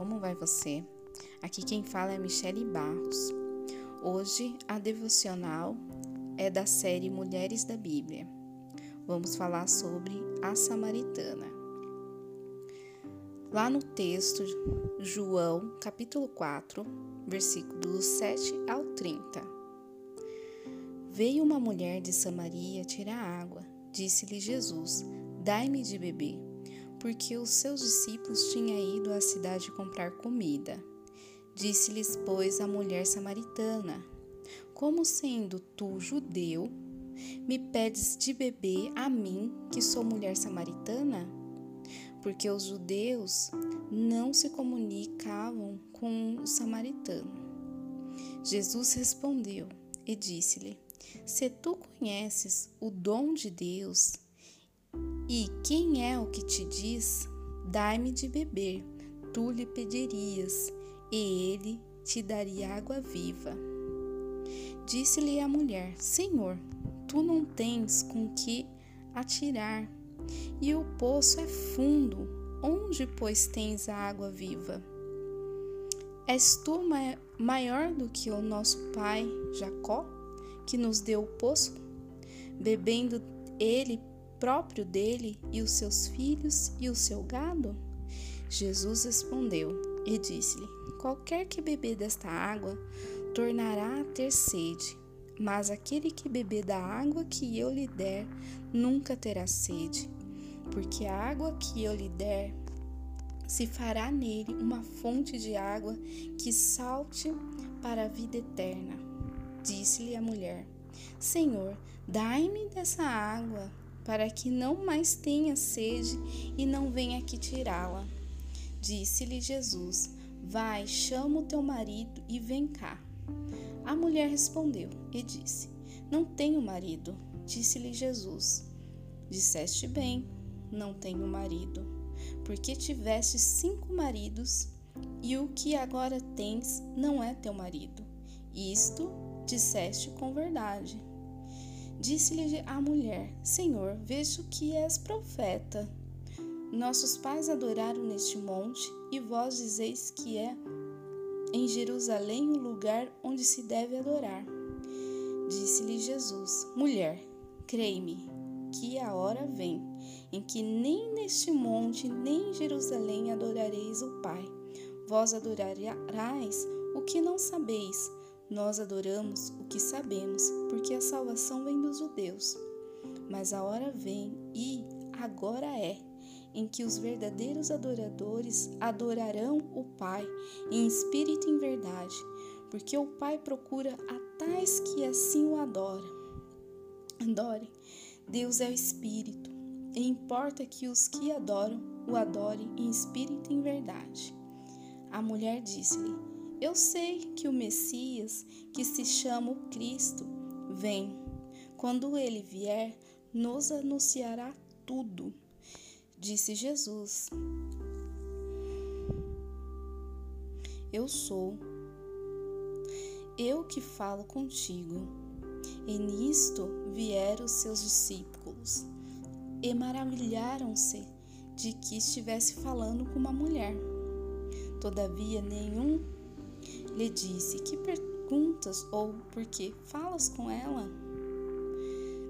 como vai você? Aqui quem fala é Michele Barros. Hoje a devocional é da série Mulheres da Bíblia. Vamos falar sobre a Samaritana. Lá no texto, João, capítulo 4, versículos 7 ao 30. Veio uma mulher de Samaria tirar água. Disse-lhe Jesus: Dai-me de beber porque os seus discípulos tinham ido à cidade comprar comida. Disse-lhes, pois, a mulher samaritana: Como sendo tu judeu, me pedes de beber a mim, que sou mulher samaritana? Porque os judeus não se comunicavam com o samaritano. Jesus respondeu e disse-lhe: Se tu conheces o dom de Deus, e quem é o que te diz: Dai-me de beber? Tu lhe pedirias, e ele te daria água viva. Disse-lhe a mulher: Senhor, tu não tens com que atirar, e o poço é fundo. Onde, pois, tens a água viva? És tu maior do que o nosso pai Jacó, que nos deu o poço? Bebendo ele próprio dele e os seus filhos e o seu gado? Jesus respondeu e disse-lhe: Qualquer que beber desta água tornará a ter sede, mas aquele que beber da água que eu lhe der nunca terá sede, porque a água que eu lhe der se fará nele uma fonte de água que salte para a vida eterna. Disse-lhe a mulher: Senhor, dai-me dessa água para que não mais tenha sede e não venha aqui tirá-la. Disse-lhe Jesus: Vai, chama o teu marido e vem cá. A mulher respondeu e disse: Não tenho marido. Disse-lhe Jesus: Disseste bem, não tenho marido, porque tiveste cinco maridos e o que agora tens não é teu marido. Isto disseste com verdade. Disse-lhe a mulher: Senhor, vejo que és profeta. Nossos pais adoraram neste monte, e vós dizeis que é em Jerusalém o lugar onde se deve adorar. Disse-lhe Jesus: Mulher, creia-me, que a hora vem em que nem neste monte nem em Jerusalém adorareis o Pai. Vós adorarás o que não sabeis nós adoramos o que sabemos, porque a salvação vem dos judeus. Mas a hora vem e agora é em que os verdadeiros adoradores adorarão o Pai em espírito e em verdade, porque o Pai procura a tais que assim o adoram. Adorem. Deus é o Espírito, e importa que os que adoram o adorem em espírito e em verdade. A mulher disse-lhe: eu sei que o Messias, que se chama o Cristo, vem. Quando ele vier, nos anunciará tudo. Disse Jesus: Eu sou. Eu que falo contigo. E nisto vieram os seus discípulos e maravilharam-se de que estivesse falando com uma mulher. Todavia, nenhum lhe disse: Que perguntas ou por que falas com ela?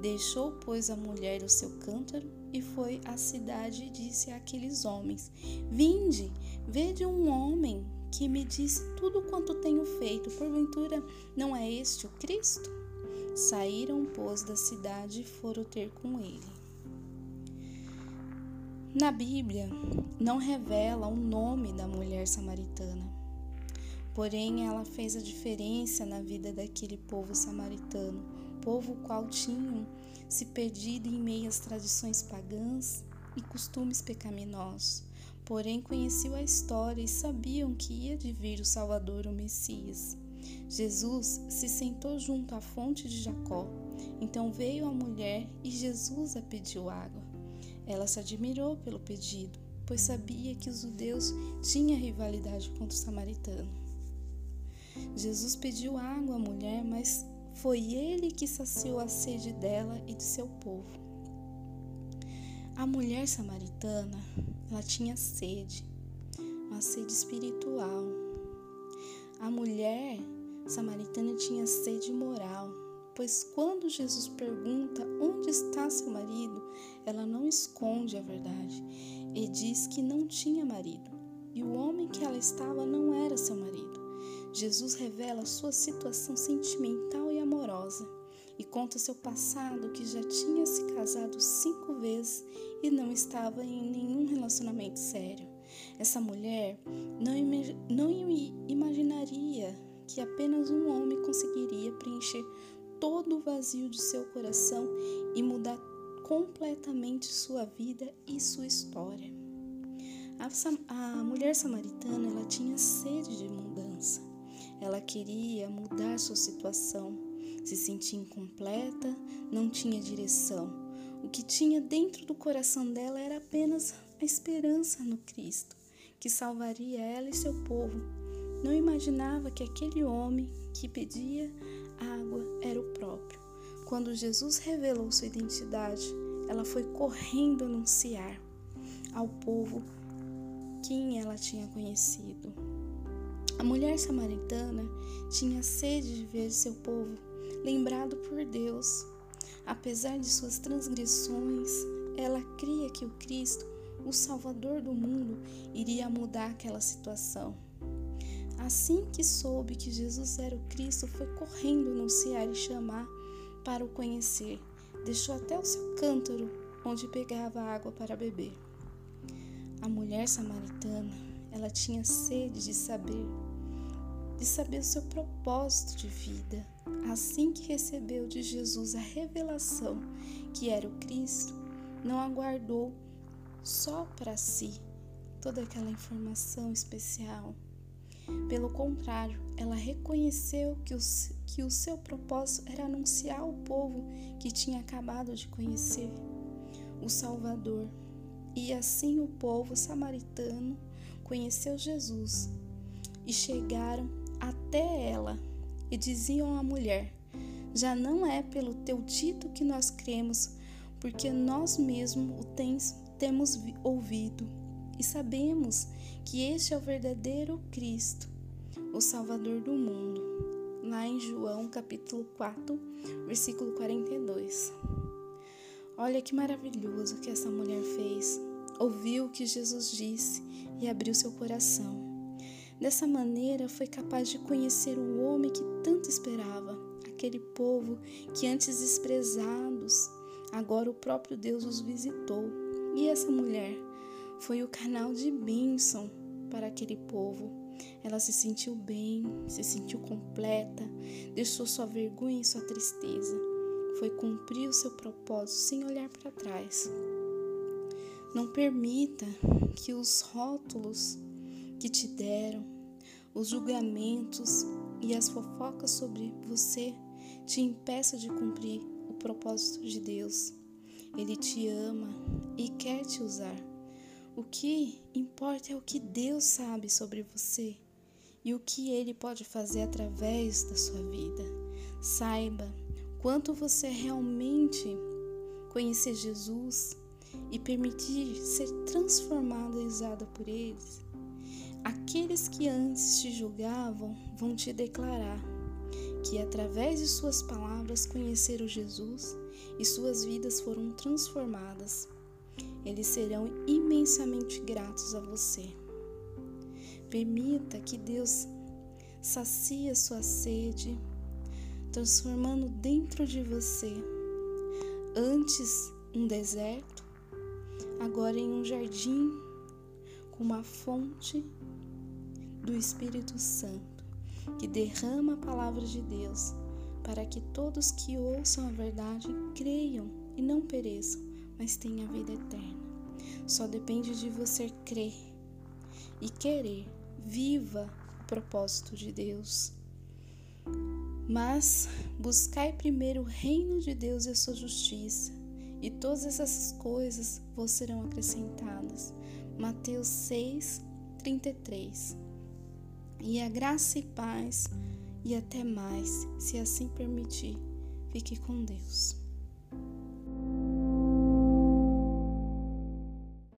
Deixou, pois, a mulher o seu cântaro e foi à cidade e disse àqueles homens: Vinde, vede um homem que me disse tudo quanto tenho feito. Porventura, não é este o Cristo? Saíram, pois, da cidade e foram ter com ele. Na Bíblia, não revela o nome da mulher samaritana. Porém, ela fez a diferença na vida daquele povo samaritano, povo qual tinham se perdido em meio às tradições pagãs e costumes pecaminosos. Porém, conheciam a história e sabiam que ia de vir o Salvador, o Messias. Jesus se sentou junto à fonte de Jacó. Então veio a mulher e Jesus a pediu água. Ela se admirou pelo pedido, pois sabia que os judeus tinham rivalidade contra o samaritano. Jesus pediu água à mulher, mas foi ele que saciou a sede dela e de seu povo. A mulher samaritana, ela tinha sede. uma sede espiritual. A mulher samaritana tinha sede moral, pois quando Jesus pergunta onde está seu marido, ela não esconde a verdade e diz que não tinha marido. E o homem que ela estava não era seu marido. Jesus revela sua situação sentimental e amorosa e conta seu passado que já tinha se casado cinco vezes e não estava em nenhum relacionamento sério. Essa mulher não, não imaginaria que apenas um homem conseguiria preencher todo o vazio de seu coração e mudar completamente sua vida e sua história. A, a mulher samaritana ela tinha sede de mudança. Ela queria mudar sua situação, se sentia incompleta, não tinha direção. O que tinha dentro do coração dela era apenas a esperança no Cristo, que salvaria ela e seu povo. Não imaginava que aquele homem que pedia água era o próprio. Quando Jesus revelou sua identidade, ela foi correndo anunciar ao povo quem ela tinha conhecido. A mulher samaritana tinha sede de ver seu povo lembrado por Deus. Apesar de suas transgressões, ela cria que o Cristo, o Salvador do mundo, iria mudar aquela situação. Assim que soube que Jesus era o Cristo, foi correndo anunciar e chamar para o conhecer. Deixou até o seu cântaro, onde pegava água para beber. A mulher samaritana, ela tinha sede de saber de saber o seu propósito de vida. Assim que recebeu de Jesus a revelação que era o Cristo, não aguardou só para si toda aquela informação especial. Pelo contrário, ela reconheceu que o, que o seu propósito era anunciar ao povo que tinha acabado de conhecer o Salvador. E assim o povo samaritano conheceu Jesus e chegaram até ela e diziam à mulher: Já não é pelo teu dito que nós cremos, porque nós mesmos o tens, temos ouvido e sabemos que este é o verdadeiro Cristo, o Salvador do mundo. Lá em João capítulo 4, versículo 42. Olha que maravilhoso que essa mulher fez. Ouviu o que Jesus disse e abriu seu coração. Dessa maneira, foi capaz de conhecer o homem que tanto esperava, aquele povo que antes desprezados, agora o próprio Deus os visitou. E essa mulher foi o canal de bênção para aquele povo. Ela se sentiu bem, se sentiu completa, deixou sua vergonha e sua tristeza. Foi cumprir o seu propósito sem olhar para trás. Não permita que os rótulos que te deram, os julgamentos e as fofocas sobre você te impeçam de cumprir o propósito de Deus. Ele te ama e quer te usar. O que importa é o que Deus sabe sobre você e o que Ele pode fazer através da sua vida. Saiba quanto você realmente conhecer Jesus e permitir ser transformada e usada por eles Aqueles que antes te julgavam vão te declarar que através de suas palavras conheceram Jesus e suas vidas foram transformadas. Eles serão imensamente gratos a você. Permita que Deus sacie sua sede, transformando dentro de você antes um deserto, agora em um jardim com uma fonte do Espírito Santo, que derrama a palavra de Deus, para que todos que ouçam a verdade creiam e não pereçam, mas tenham a vida eterna. Só depende de você crer e querer. Viva o propósito de Deus. Mas buscai primeiro o reino de Deus e a sua justiça, e todas essas coisas vos serão acrescentadas. Mateus 6, 33 e a graça e paz e até mais, se assim permitir. Fique com Deus.